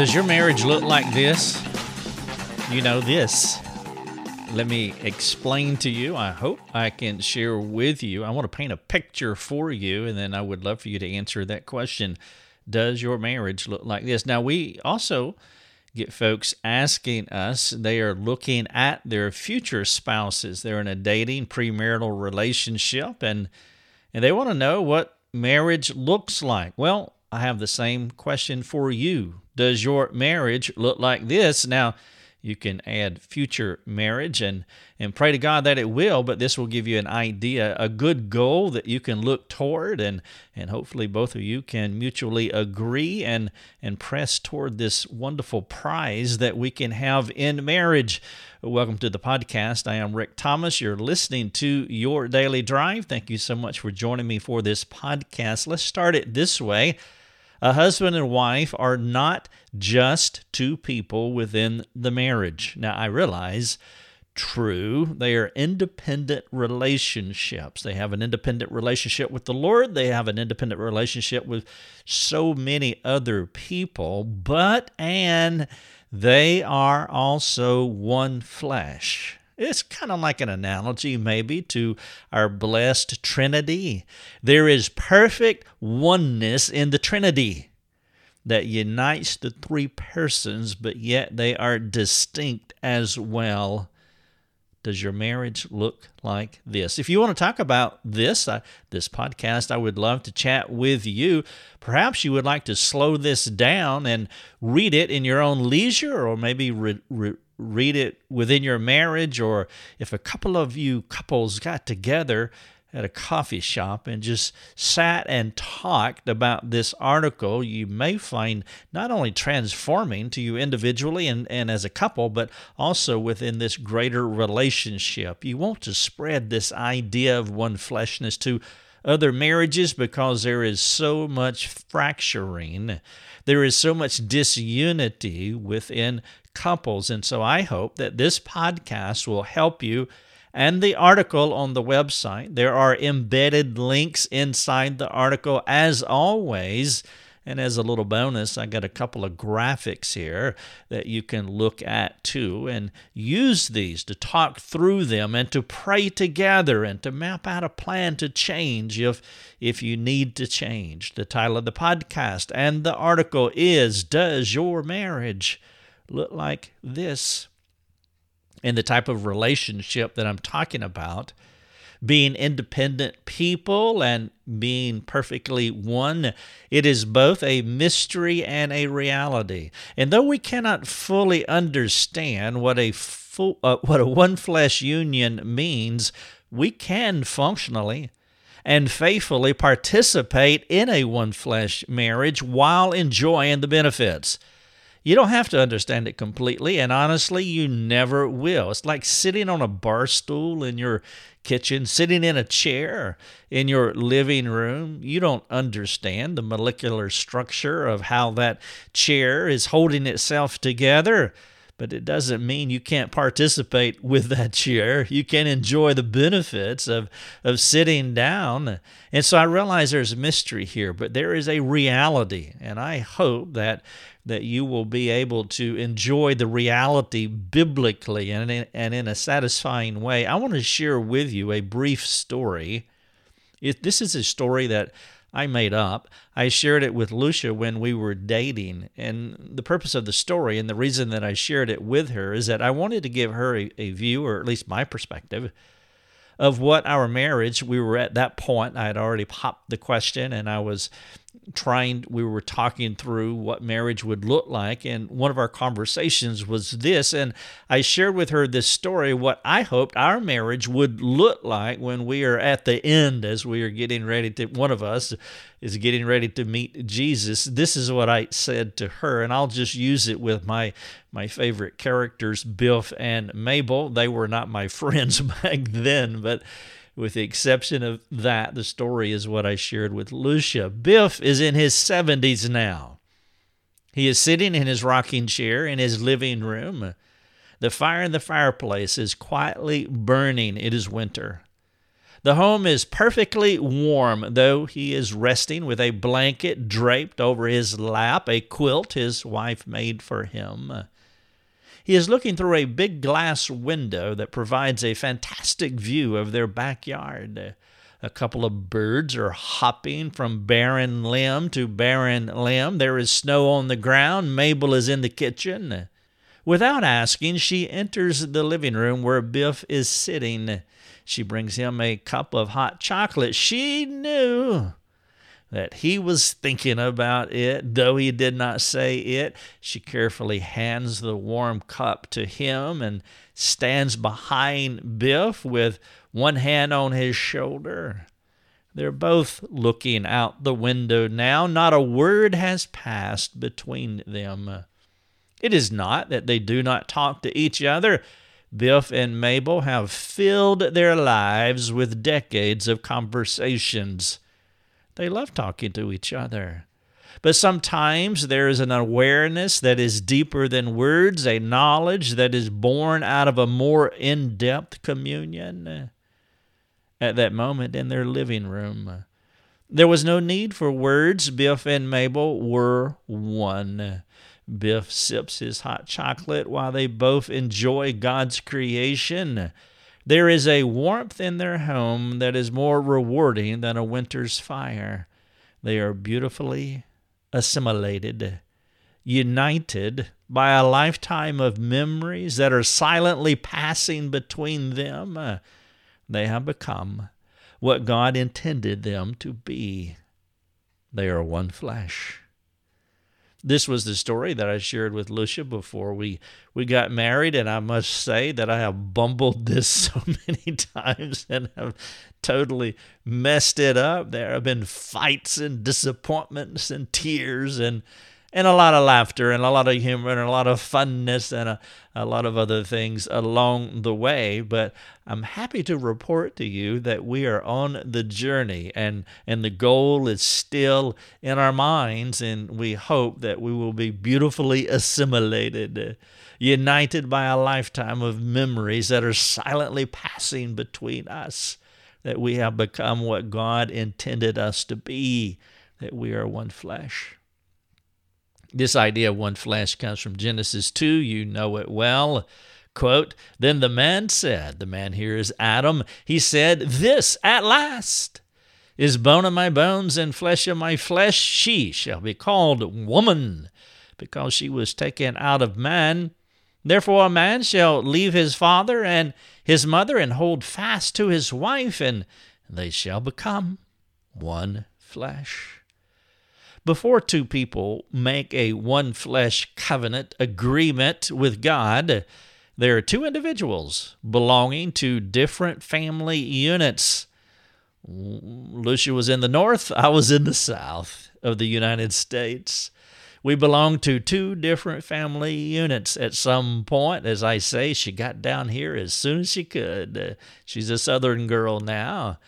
Does your marriage look like this? You know this. Let me explain to you. I hope I can share with you. I want to paint a picture for you, and then I would love for you to answer that question Does your marriage look like this? Now, we also get folks asking us, they are looking at their future spouses. They're in a dating premarital relationship, and, and they want to know what marriage looks like. Well, I have the same question for you. Does your marriage look like this? Now, you can add future marriage and and pray to God that it will but this will give you an idea a good goal that you can look toward and and hopefully both of you can mutually agree and and press toward this wonderful prize that we can have in marriage. Welcome to the podcast. I am Rick Thomas. You're listening to your daily drive. Thank you so much for joining me for this podcast. Let's start it this way a husband and wife are not just two people within the marriage. Now, I realize, true, they are independent relationships. They have an independent relationship with the Lord, they have an independent relationship with so many other people, but, and they are also one flesh. It's kind of like an analogy, maybe, to our blessed Trinity. There is perfect oneness in the Trinity that unites the three persons, but yet they are distinct as well. Does your marriage look like this? If you want to talk about this, uh, this podcast, I would love to chat with you. Perhaps you would like to slow this down and read it in your own leisure, or maybe re- re- read it within your marriage, or if a couple of you couples got together at a coffee shop and just sat and talked about this article, you may find not only transforming to you individually and, and as a couple, but also within this greater relationship. You want to spread this idea of one fleshness to other marriages because there is so much fracturing, there is so much disunity within couples. And so I hope that this podcast will help you and the article on the website. There are embedded links inside the article, as always. And as a little bonus, I got a couple of graphics here that you can look at too and use these to talk through them and to pray together and to map out a plan to change if if you need to change. The title of the podcast and the article is Does Your Marriage Look Like This? and the type of relationship that I'm talking about, being independent people and being perfectly one, it is both a mystery and a reality. And though we cannot fully understand what a full, uh, what a one flesh union means, we can functionally and faithfully participate in a one flesh marriage while enjoying the benefits. You don't have to understand it completely, and honestly, you never will. It's like sitting on a bar stool in your kitchen, sitting in a chair in your living room. You don't understand the molecular structure of how that chair is holding itself together but it doesn't mean you can't participate with that chair. You can enjoy the benefits of, of sitting down. And so I realize there's mystery here, but there is a reality. And I hope that that you will be able to enjoy the reality biblically and in, and in a satisfying way. I want to share with you a brief story. It, this is a story that I made up. I shared it with Lucia when we were dating. And the purpose of the story and the reason that I shared it with her is that I wanted to give her a, a view, or at least my perspective, of what our marriage, we were at that point. I had already popped the question and I was trying we were talking through what marriage would look like and one of our conversations was this and I shared with her this story what I hoped our marriage would look like when we are at the end as we are getting ready to one of us is getting ready to meet Jesus. This is what I said to her and I'll just use it with my my favorite characters Biff and Mabel. They were not my friends back then but with the exception of that, the story is what I shared with Lucia. Biff is in his 70s now. He is sitting in his rocking chair in his living room. The fire in the fireplace is quietly burning. It is winter. The home is perfectly warm, though he is resting with a blanket draped over his lap, a quilt his wife made for him. He is looking through a big glass window that provides a fantastic view of their backyard. A couple of birds are hopping from barren limb to barren limb. There is snow on the ground. Mabel is in the kitchen. Without asking, she enters the living room where Biff is sitting. She brings him a cup of hot chocolate. She knew that he was thinking about it, though he did not say it. She carefully hands the warm cup to him and stands behind Biff with one hand on his shoulder. They're both looking out the window now. Not a word has passed between them. It is not that they do not talk to each other. Biff and Mabel have filled their lives with decades of conversations. They love talking to each other. But sometimes there is an awareness that is deeper than words, a knowledge that is born out of a more in depth communion. At that moment in their living room, there was no need for words. Biff and Mabel were one. Biff sips his hot chocolate while they both enjoy God's creation. There is a warmth in their home that is more rewarding than a winter's fire. They are beautifully assimilated, united by a lifetime of memories that are silently passing between them. They have become what God intended them to be. They are one flesh. This was the story that I shared with Lucia before we, we got married, and I must say that I have bumbled this so many times and have totally messed it up. There have been fights and disappointments and tears and and a lot of laughter and a lot of humor and a lot of funness and a, a lot of other things along the way. But I'm happy to report to you that we are on the journey and, and the goal is still in our minds, and we hope that we will be beautifully assimilated. United by a lifetime of memories that are silently passing between us, that we have become what God intended us to be, that we are one flesh. This idea of one flesh comes from Genesis 2. You know it well. Quote, Then the man said, the man here is Adam, he said, This at last is bone of my bones and flesh of my flesh. She shall be called woman, because she was taken out of man. Therefore a man shall leave his father and his mother and hold fast to his wife, and they shall become one flesh. Before two people make a one flesh covenant agreement with God, there are two individuals belonging to different family units. Lucia was in the north, I was in the south of the United States. We belong to two different family units. At some point, as I say, she got down here as soon as she could. she's a southern girl now.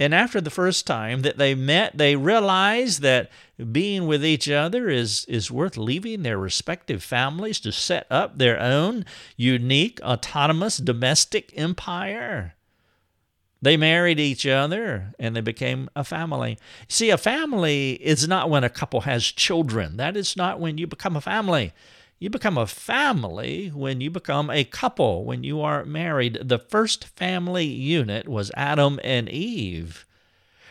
And after the first time that they met, they realized that being with each other is, is worth leaving their respective families to set up their own unique, autonomous domestic empire. They married each other and they became a family. See, a family is not when a couple has children. That is not when you become a family. You become a family when you become a couple, when you are married. The first family unit was Adam and Eve.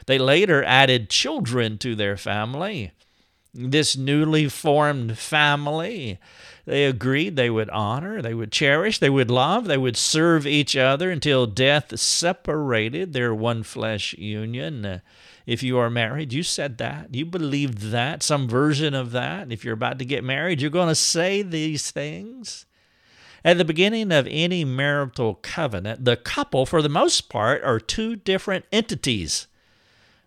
They later added children to their family. This newly formed family, they agreed they would honor, they would cherish, they would love, they would serve each other until death separated their one flesh union. If you are married, you said that. You believed that, some version of that. If you're about to get married, you're going to say these things. At the beginning of any marital covenant, the couple, for the most part, are two different entities.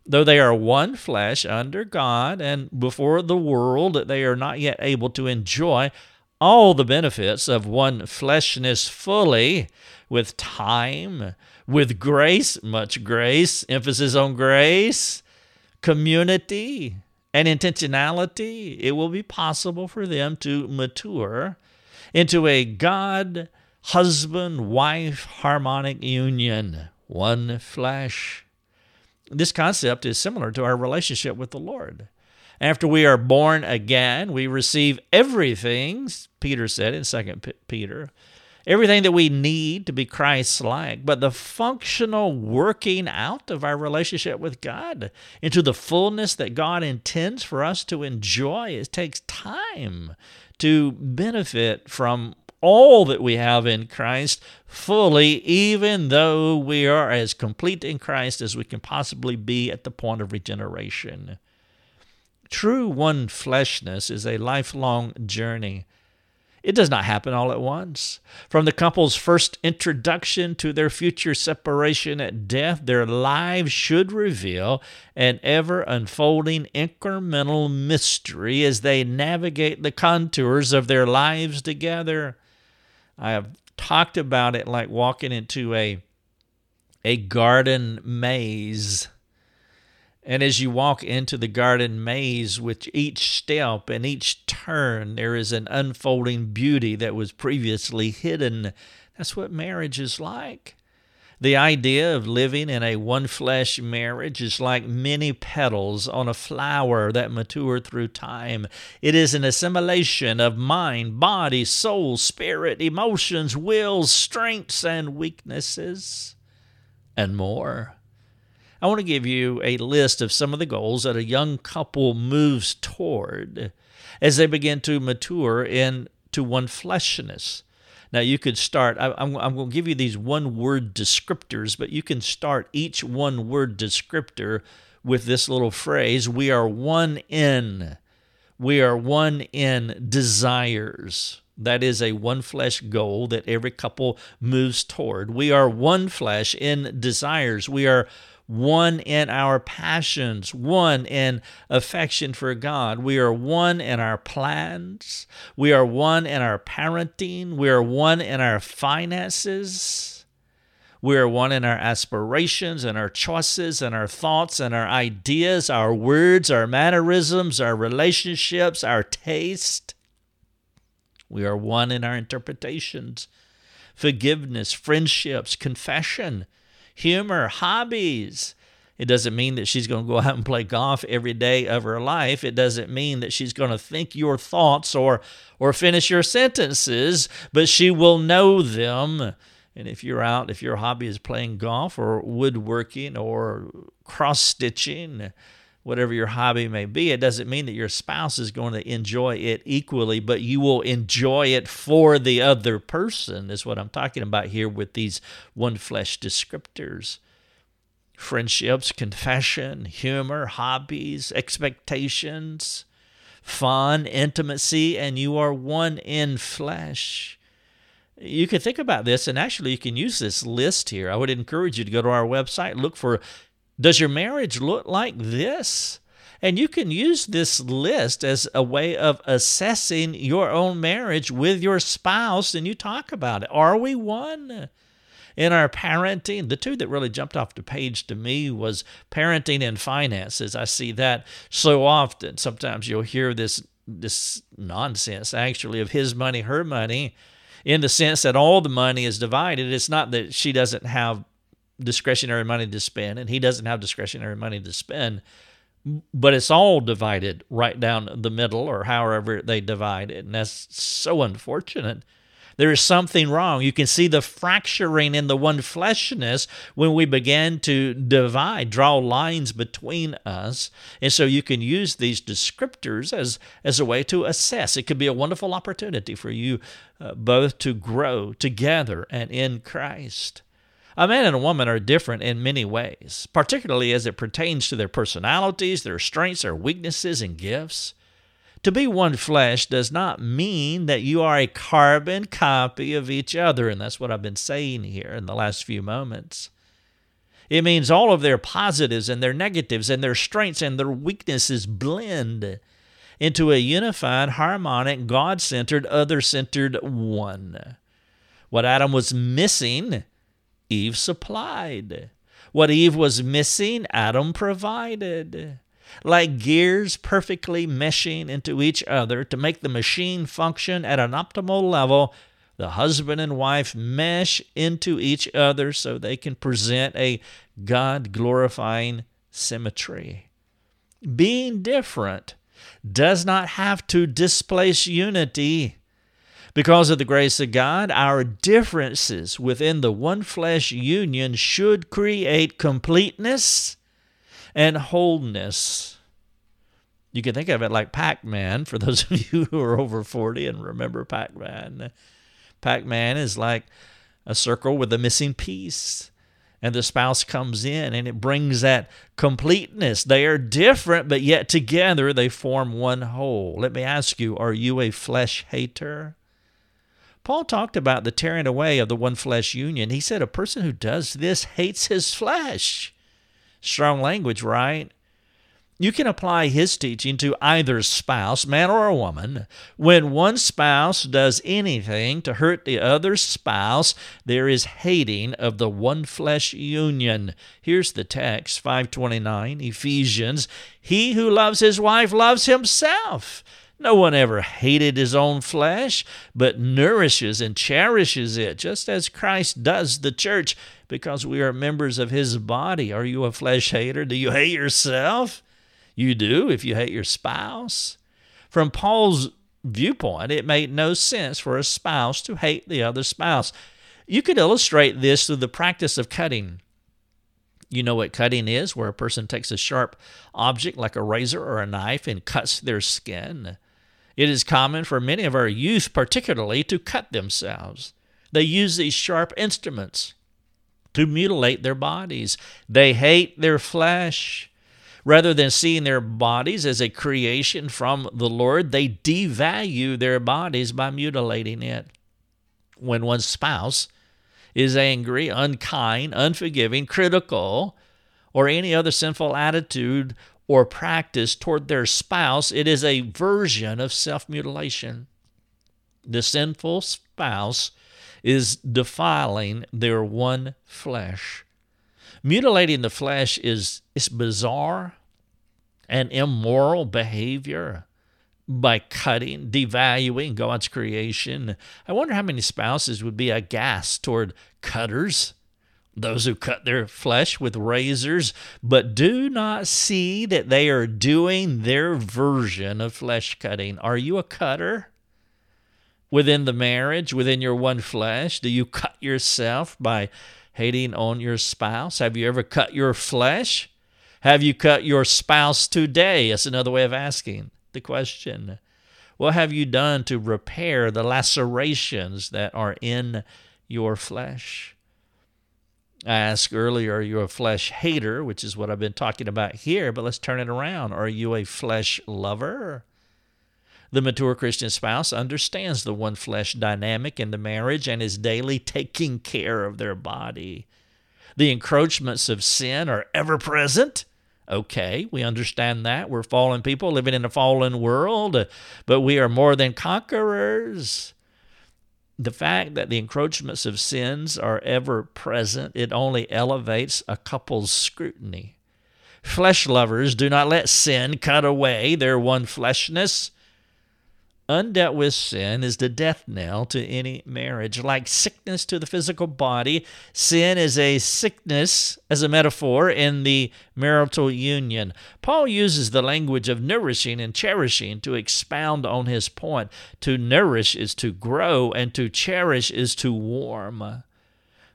Though they are one flesh under God and before the world, they are not yet able to enjoy all the benefits of one fleshness fully with time, with grace, much grace, emphasis on grace, community, and intentionality, it will be possible for them to mature into a God husband wife harmonic union, one flesh. This concept is similar to our relationship with the Lord. After we are born again, we receive everything, Peter said in 2 Peter, everything that we need to be Christ like. But the functional working out of our relationship with God into the fullness that God intends for us to enjoy, it takes time to benefit from all that we have in Christ fully, even though we are as complete in Christ as we can possibly be at the point of regeneration. True one fleshness is a lifelong journey. It does not happen all at once. From the couple's first introduction to their future separation at death, their lives should reveal an ever unfolding incremental mystery as they navigate the contours of their lives together. I have talked about it like walking into a a garden maze. And as you walk into the garden maze, with each step and each turn, there is an unfolding beauty that was previously hidden. That's what marriage is like. The idea of living in a one flesh marriage is like many petals on a flower that mature through time. It is an assimilation of mind, body, soul, spirit, emotions, wills, strengths, and weaknesses, and more. I want to give you a list of some of the goals that a young couple moves toward as they begin to mature into one fleshness. Now, you could start, I, am I'm going to give you these one word descriptors, but you can start each one word descriptor with this little phrase We are one in. We are one in desires. That is a one flesh goal that every couple moves toward. We are one flesh in desires. We are one in our passions, one in affection for God. We are one in our plans. We are one in our parenting. We are one in our finances. We are one in our aspirations and our choices and our thoughts and our ideas, our words, our mannerisms, our relationships, our taste. We are one in our interpretations, forgiveness, friendships, confession, humor, hobbies. It doesn't mean that she's going to go out and play golf every day of her life. It doesn't mean that she's going to think your thoughts or or finish your sentences, but she will know them. And if you're out, if your hobby is playing golf or woodworking or cross stitching, whatever your hobby may be, it doesn't mean that your spouse is going to enjoy it equally, but you will enjoy it for the other person, is what I'm talking about here with these one flesh descriptors. Friendships, confession, humor, hobbies, expectations, fun, intimacy, and you are one in flesh. You can think about this, and actually, you can use this list here. I would encourage you to go to our website, look for does your marriage look like this? And you can use this list as a way of assessing your own marriage with your spouse, and you talk about it. Are we one? In our parenting, the two that really jumped off the page to me was parenting and finances. I see that so often. Sometimes you'll hear this this nonsense actually of his money, her money, in the sense that all the money is divided. It's not that she doesn't have discretionary money to spend, and he doesn't have discretionary money to spend. But it's all divided right down the middle, or however they divide it. And that's so unfortunate. There is something wrong. You can see the fracturing in the one fleshness when we begin to divide, draw lines between us. And so you can use these descriptors as, as a way to assess. It could be a wonderful opportunity for you uh, both to grow together and in Christ. A man and a woman are different in many ways, particularly as it pertains to their personalities, their strengths, their weaknesses, and gifts. To be one flesh does not mean that you are a carbon copy of each other, and that's what I've been saying here in the last few moments. It means all of their positives and their negatives and their strengths and their weaknesses blend into a unified, harmonic, God centered, other centered one. What Adam was missing Eve supplied. What Eve was missing, Adam provided. Like gears perfectly meshing into each other to make the machine function at an optimal level, the husband and wife mesh into each other so they can present a God glorifying symmetry. Being different does not have to displace unity. Because of the grace of God, our differences within the one flesh union should create completeness and wholeness. You can think of it like Pac Man, for those of you who are over 40 and remember Pac Man. Pac Man is like a circle with a missing piece and the spouse comes in and it brings that completeness. They are different, but yet together they form one whole. Let me ask you are you a flesh hater? Paul talked about the tearing away of the one flesh union. He said a person who does this hates his flesh. Strong language, right? You can apply his teaching to either spouse, man or woman. When one spouse does anything to hurt the other spouse, there is hating of the one flesh union. Here's the text 529 Ephesians He who loves his wife loves himself. No one ever hated his own flesh, but nourishes and cherishes it, just as Christ does the church, because we are members of his body. Are you a flesh hater? Do you hate yourself? You do if you hate your spouse. From Paul's viewpoint, it made no sense for a spouse to hate the other spouse. You could illustrate this through the practice of cutting. You know what cutting is, where a person takes a sharp object like a razor or a knife and cuts their skin. It is common for many of our youth, particularly, to cut themselves. They use these sharp instruments to mutilate their bodies. They hate their flesh. Rather than seeing their bodies as a creation from the Lord, they devalue their bodies by mutilating it. When one's spouse is angry, unkind, unforgiving, critical, or any other sinful attitude or practice toward their spouse, it is a version of self mutilation. The sinful spouse is defiling their one flesh. Mutilating the flesh is, is bizarre and immoral behavior by cutting, devaluing God's creation. I wonder how many spouses would be aghast toward cutters, those who cut their flesh with razors, but do not see that they are doing their version of flesh cutting. Are you a cutter? Within the marriage, within your one flesh, do you cut yourself by hating on your spouse? Have you ever cut your flesh? Have you cut your spouse today? That's another way of asking the question. What have you done to repair the lacerations that are in your flesh? I asked earlier, are you a flesh hater, which is what I've been talking about here, but let's turn it around. Are you a flesh lover? The mature Christian spouse understands the one flesh dynamic in the marriage and is daily taking care of their body. The encroachments of sin are ever present. Okay, we understand that. We're fallen people living in a fallen world, but we are more than conquerors. The fact that the encroachments of sins are ever present, it only elevates a couple's scrutiny. Flesh lovers do not let sin cut away their one fleshness. Undealt with sin is the death knell to any marriage. Like sickness to the physical body, sin is a sickness as a metaphor in the marital union. Paul uses the language of nourishing and cherishing to expound on his point. To nourish is to grow, and to cherish is to warm.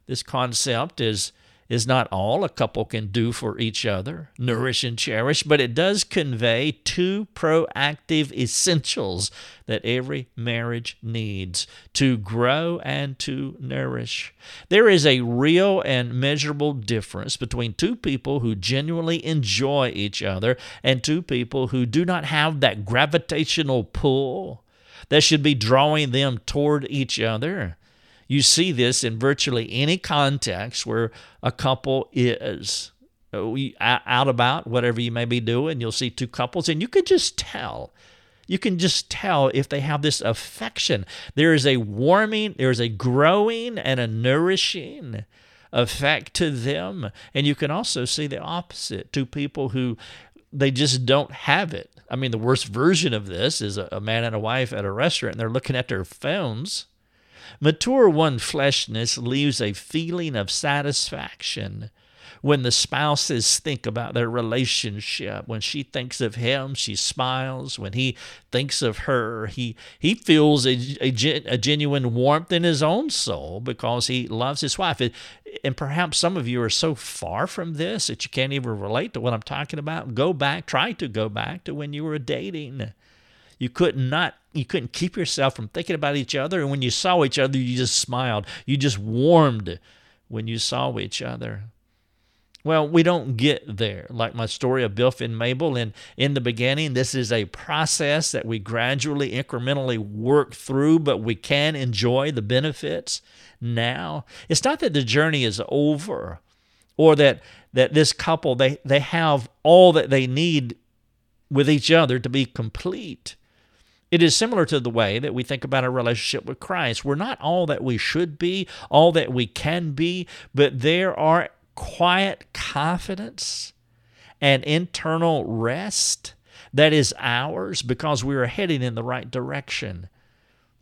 This concept is is not all a couple can do for each other, nourish and cherish, but it does convey two proactive essentials that every marriage needs to grow and to nourish. There is a real and measurable difference between two people who genuinely enjoy each other and two people who do not have that gravitational pull that should be drawing them toward each other. You see this in virtually any context where a couple is uh, out about whatever you may be doing. You'll see two couples, and you can just tell. You can just tell if they have this affection. There is a warming, there is a growing and a nourishing effect to them. And you can also see the opposite to people who they just don't have it. I mean, the worst version of this is a, man and a wife at a restaurant and they're looking at their phones Mature one fleshness leaves a feeling of satisfaction when the spouses think about their relationship. When she thinks of him, she smiles. When he thinks of her, he, he feels a, a, a genuine warmth in his own soul because he loves his wife. And perhaps some of you are so far from this that you can't even relate to what I'm talking about. Go back, try to go back to when you were dating. You could not not, you couldn't keep yourself from thinking about each other and when you saw each other you just smiled. You just warmed when you saw each other. Well, we don't get there. Like my story of Biff and Mabel, and in the beginning, this is a process that we gradually, incrementally work through, but we can enjoy the benefits now. It's not that the journey is over or that, that this couple, they, they have all that they need with each other to be complete. It is similar to the way that we think about our relationship with Christ. We're not all that we should be, all that we can be, but there are quiet confidence and internal rest that is ours because we are heading in the right direction.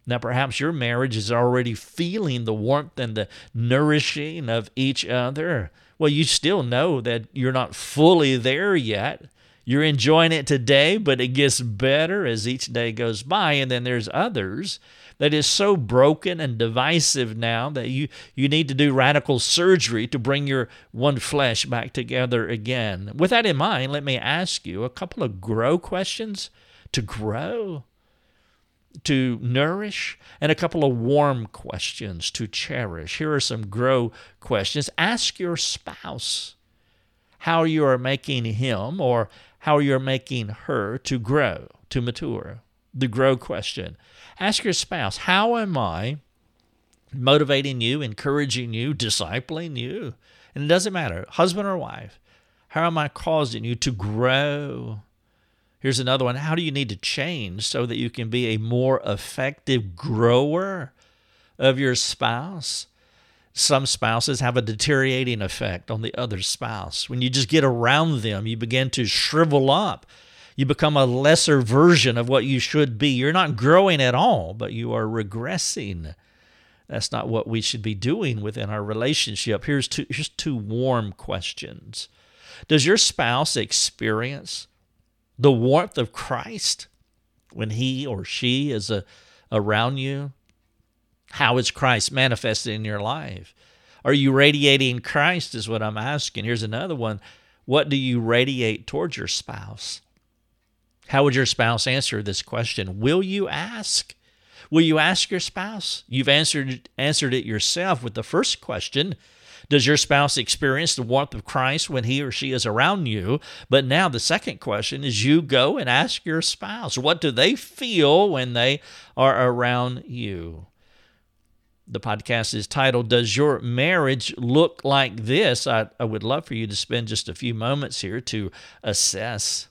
Now, perhaps your marriage is already feeling the warmth and the nourishing of each other. Well, you still know that you're not fully there yet. You're enjoying it today, but it gets better as each day goes by. And then there's others that is so broken and divisive now that you, you need to do radical surgery to bring your one flesh back together again. With that in mind, let me ask you a couple of grow questions to grow, to nourish, and a couple of warm questions to cherish. Here are some grow questions. Ask your spouse how you are making him or how you're making her to grow, to mature. The grow question. Ask your spouse, how am I motivating you, encouraging you, discipling you? And it doesn't matter, husband or wife. How am I causing you to grow? Here's another one. How do you need to change so that you can be a more effective grower of your spouse? Some spouses have a deteriorating effect on the other spouse. When you just get around them, you begin to shrivel up you become a lesser version of what you should be. You're not growing at all, but you are regressing. That's not what we should be doing within our relationship. Here's two, here's two warm questions. Does your spouse experience the warmth of Christ when he or she is a, uh, around you? How is Christ manifested in your life? Are you radiating Christ? Is what I'm asking. Here's another one. What do you radiate towards your spouse? How would your spouse answer this question? Will you ask? Will you ask your spouse? You've answered answered it yourself with the first question. Does your spouse experience the warmth of Christ when he or she is around you? But now the second question is you go and ask your spouse, what do they feel when they are around you? The podcast is titled, Does Your Marriage Look Like This? I, I would love for you to spend just a few moments here to assess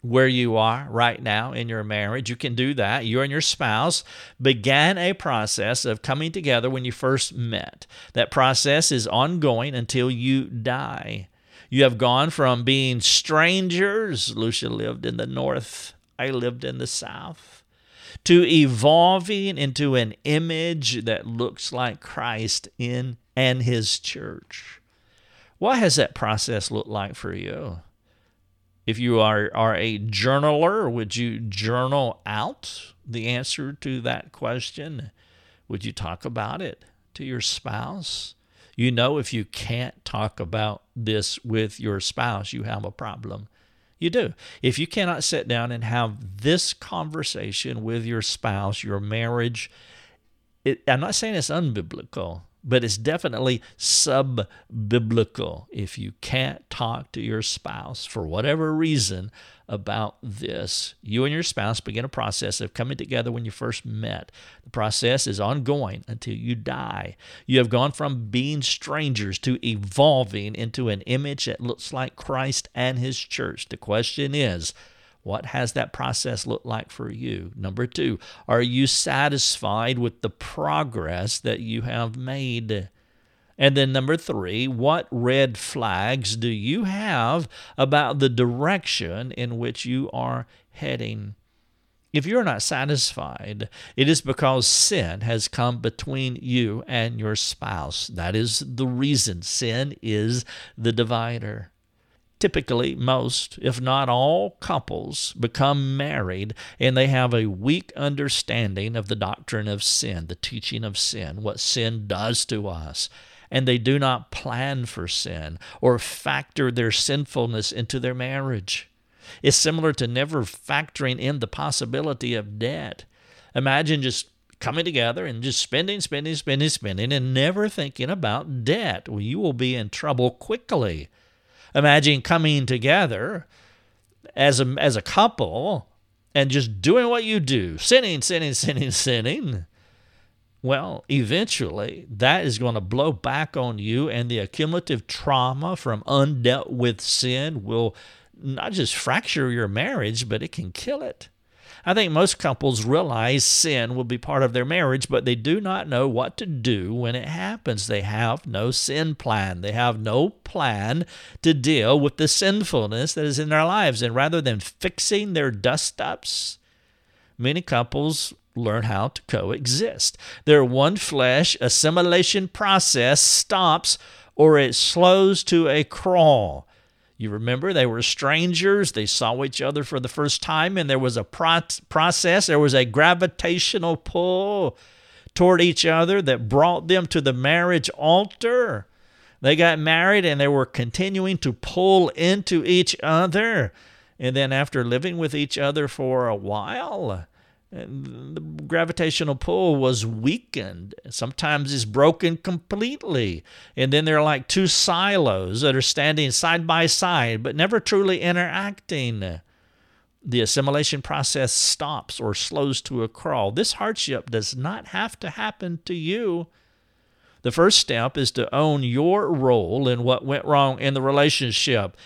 where you are right now in your marriage. You can do that. You and your spouse began a process of coming together when you first met. That process is ongoing until you die. You have gone from being strangers, Lucia lived in the north, I lived in the south, to evolving into an image that looks like Christ in and his church. What has that process looked like for you? If you are, are a journaler, would you journal out the answer to that question? Would you talk about it to your spouse? You know, if you can't talk about this with your spouse, you have a problem. You do. If you cannot sit down and have this conversation with your spouse, your marriage, it, I'm not saying it's unbiblical, but it's definitely sub biblical if you can't talk to your spouse for whatever reason about this. You and your spouse begin a process of coming together when you first met. The process is ongoing until you die. You have gone from being strangers to evolving into an image that looks like Christ and his church. The question is, what has that process looked like for you? Number two, are you satisfied with the progress that you have made? And then number three, what red flags do you have about the direction in which you are heading? If you're not satisfied, it is because sin has come between you and your spouse. That is the reason. Sin is the divider. Typically, most, if not all, couples become married and they have a weak understanding of the doctrine of sin, the teaching of sin, what sin does to us and they do not plan for sin or factor their sinfulness into their marriage is similar to never factoring in the possibility of debt. Imagine just coming together and just spending, spending, spending, spending, and never thinking about debt. Well, you will be in trouble quickly. Imagine coming together as a, as a couple and just doing what you do sinning, sinning, sinning, sinning. Well, eventually that is going to blow back on you, and the accumulative trauma from undealt with sin will not just fracture your marriage, but it can kill it. I think most couples realize sin will be part of their marriage, but they do not know what to do when it happens. They have no sin plan. They have no plan to deal with the sinfulness that is in their lives. And rather than fixing their dust ups, many couples learn how to coexist. Their one flesh assimilation process stops or it slows to a crawl. You remember they were strangers, they saw each other for the first time, and there was a pro- process, there was a gravitational pull toward each other that brought them to the marriage altar. They got married and they were continuing to pull into each other. And then, after living with each other for a while, the gravitational pull was weakened. Sometimes it's broken completely. And then they're like two silos that are standing side by side but never truly interacting. The assimilation process stops or slows to a crawl. This hardship does not have to happen to you. The first step is to own your role in what went wrong in the relationship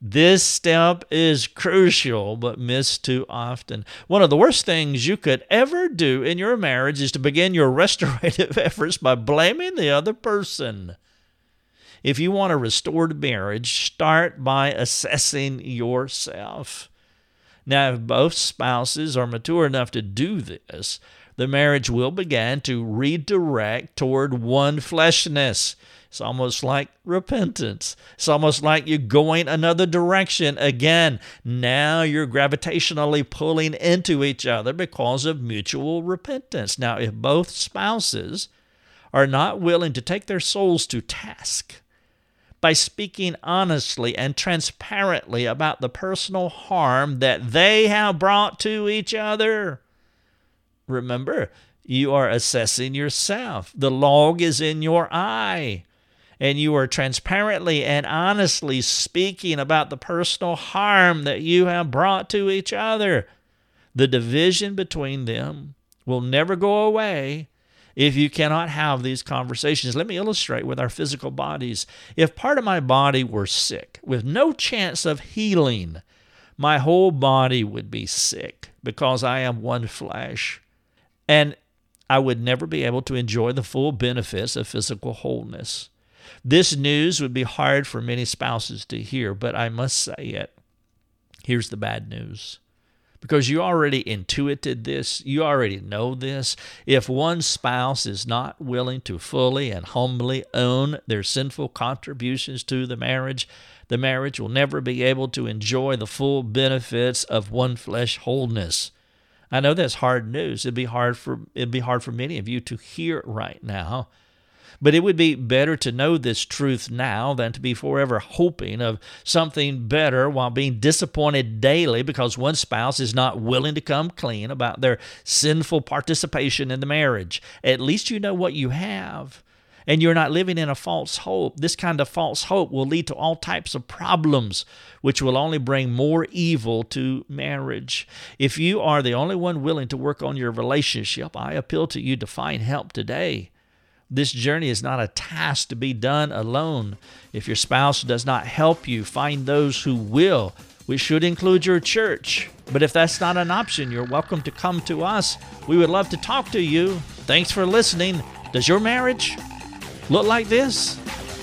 this step is crucial, but missed too often. One of the worst things you could ever do in your marriage is to begin your restorative efforts by blaming the other person. If you want a restored marriage, start by assessing yourself. Now, if both spouses are mature enough to do this, the marriage will begin to redirect toward one fleshness. It's almost like repentance. It's almost like you're going another direction again. Now you're gravitationally pulling into each other because of mutual repentance. Now, if both spouses are not willing to take their souls to task, by speaking honestly and transparently about the personal harm that they have brought to each other. Remember, you are assessing yourself. The log is in your eye and you are transparently and honestly speaking about the personal harm that you have brought to each other, the division between them will never go away if you cannot have these conversations. Let me illustrate with our physical bodies. If part of my body were sick with no chance of healing, my whole body would be sick because I am one flesh. And I would never be able to enjoy the full benefits of physical wholeness. This news would be hard for many spouses to hear, but I must say it. Here's the bad news. Because you already intuited this, you already know this. If one spouse is not willing to fully and humbly own their sinful contributions to the marriage, the marriage will never be able to enjoy the full benefits of one flesh wholeness. I know that's hard news. It'd be hard for it'd be hard for many of you to hear right now. But it would be better to know this truth now than to be forever hoping of something better while being disappointed daily because one spouse is not willing to come clean about their sinful participation in the marriage. At least you know what you have and you're not living in a false hope. This kind of false hope will lead to all types of problems, which will only bring more evil to marriage. If you are the only one willing to work on your relationship, I appeal to you to find help today. This journey is not a task to be done alone. If your spouse does not help you, find those who will, which should include your church. But if that's not an option, you're welcome to come to us. We would love to talk to you. Thanks for listening. Does your marriage look like this?